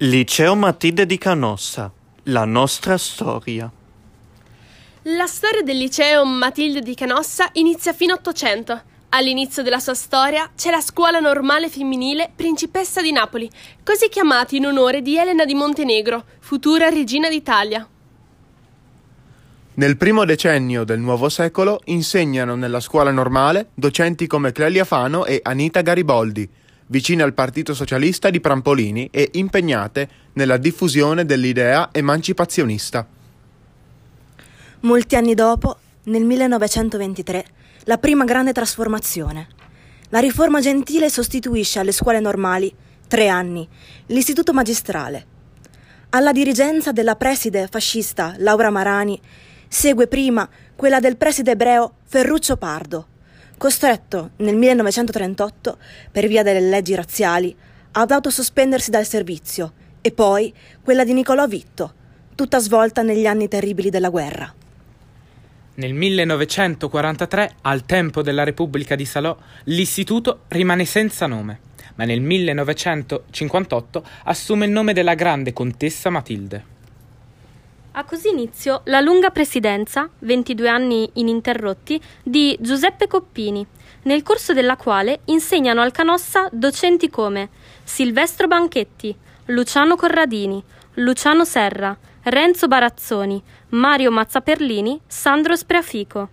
Liceo Matilde di Canossa, la nostra storia. La storia del liceo Matilde di Canossa inizia fino all'Ottocento. All'inizio della sua storia c'è la scuola normale femminile Principessa di Napoli, così chiamata in onore di Elena di Montenegro, futura regina d'Italia. Nel primo decennio del nuovo secolo insegnano nella scuola normale docenti come Clelia Fano e Anita Gariboldi, vicine al Partito Socialista di Prampolini e impegnate nella diffusione dell'idea emancipazionista. Molti anni dopo, nel 1923, la prima grande trasformazione. La riforma gentile sostituisce alle scuole normali, tre anni, l'istituto magistrale. Alla dirigenza della preside fascista Laura Marani segue prima quella del preside ebreo Ferruccio Pardo, costretto nel 1938, per via delle leggi razziali, ad autosospendersi dal servizio, e poi quella di Nicolò Vitto, tutta svolta negli anni terribili della guerra. Nel 1943, al tempo della Repubblica di Salò, l'istituto rimane senza nome, ma nel 1958 assume il nome della grande contessa Matilde. Ha così inizio la lunga presidenza, 22 anni ininterrotti, di Giuseppe Coppini, nel corso della quale insegnano al Canossa docenti come Silvestro Banchetti, Luciano Corradini, Luciano Serra, Renzo Barazzoni, Mario Mazzaperlini, Sandro Spreafico.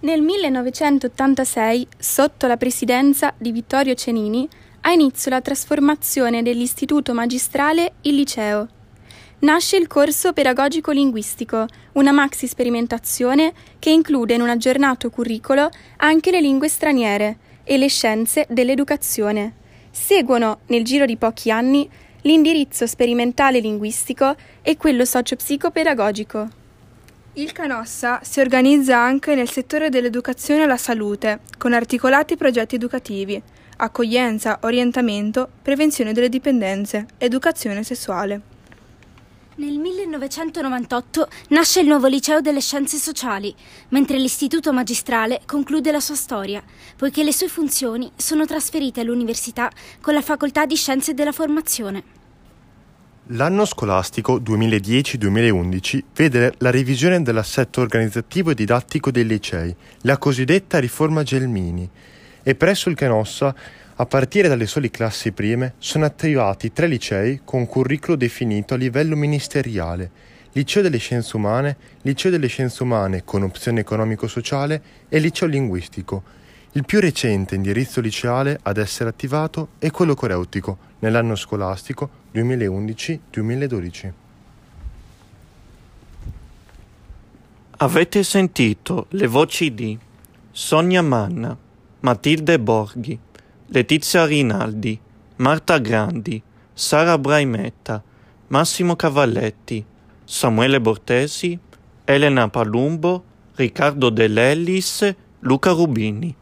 Nel 1986, sotto la presidenza di Vittorio Cenini, ha inizio la trasformazione dell'istituto magistrale in liceo. Nasce il corso pedagogico linguistico, una maxi sperimentazione che include in un aggiornato curricolo anche le lingue straniere e le scienze dell'educazione. Seguono, nel giro di pochi anni, l'indirizzo sperimentale linguistico e quello socio-psicopedagogico. Il Canossa si organizza anche nel settore dell'educazione alla salute, con articolati progetti educativi, accoglienza, orientamento, prevenzione delle dipendenze, educazione sessuale. Nel 1998 nasce il nuovo liceo delle scienze sociali, mentre l'istituto magistrale conclude la sua storia, poiché le sue funzioni sono trasferite all'università con la facoltà di scienze della formazione. L'anno scolastico 2010-2011 vede la revisione dell'assetto organizzativo e didattico dei licei, la cosiddetta riforma Gelmini, e presso il Canossa a partire dalle sole classi prime sono attivati tre licei con curricolo definito a livello ministeriale, Liceo delle Scienze Umane, Liceo delle Scienze Umane con opzione economico-sociale e Liceo Linguistico. Il più recente indirizzo liceale ad essere attivato è quello coreutico nell'anno scolastico 2011-2012. Avete sentito le voci di Sonia Manna, Matilde Borghi, Letizia Rinaldi, Marta Grandi, Sara Braimetta, Massimo Cavalletti, Samuele Bortesi, Elena Palumbo, Riccardo De Lellis, Luca Rubini.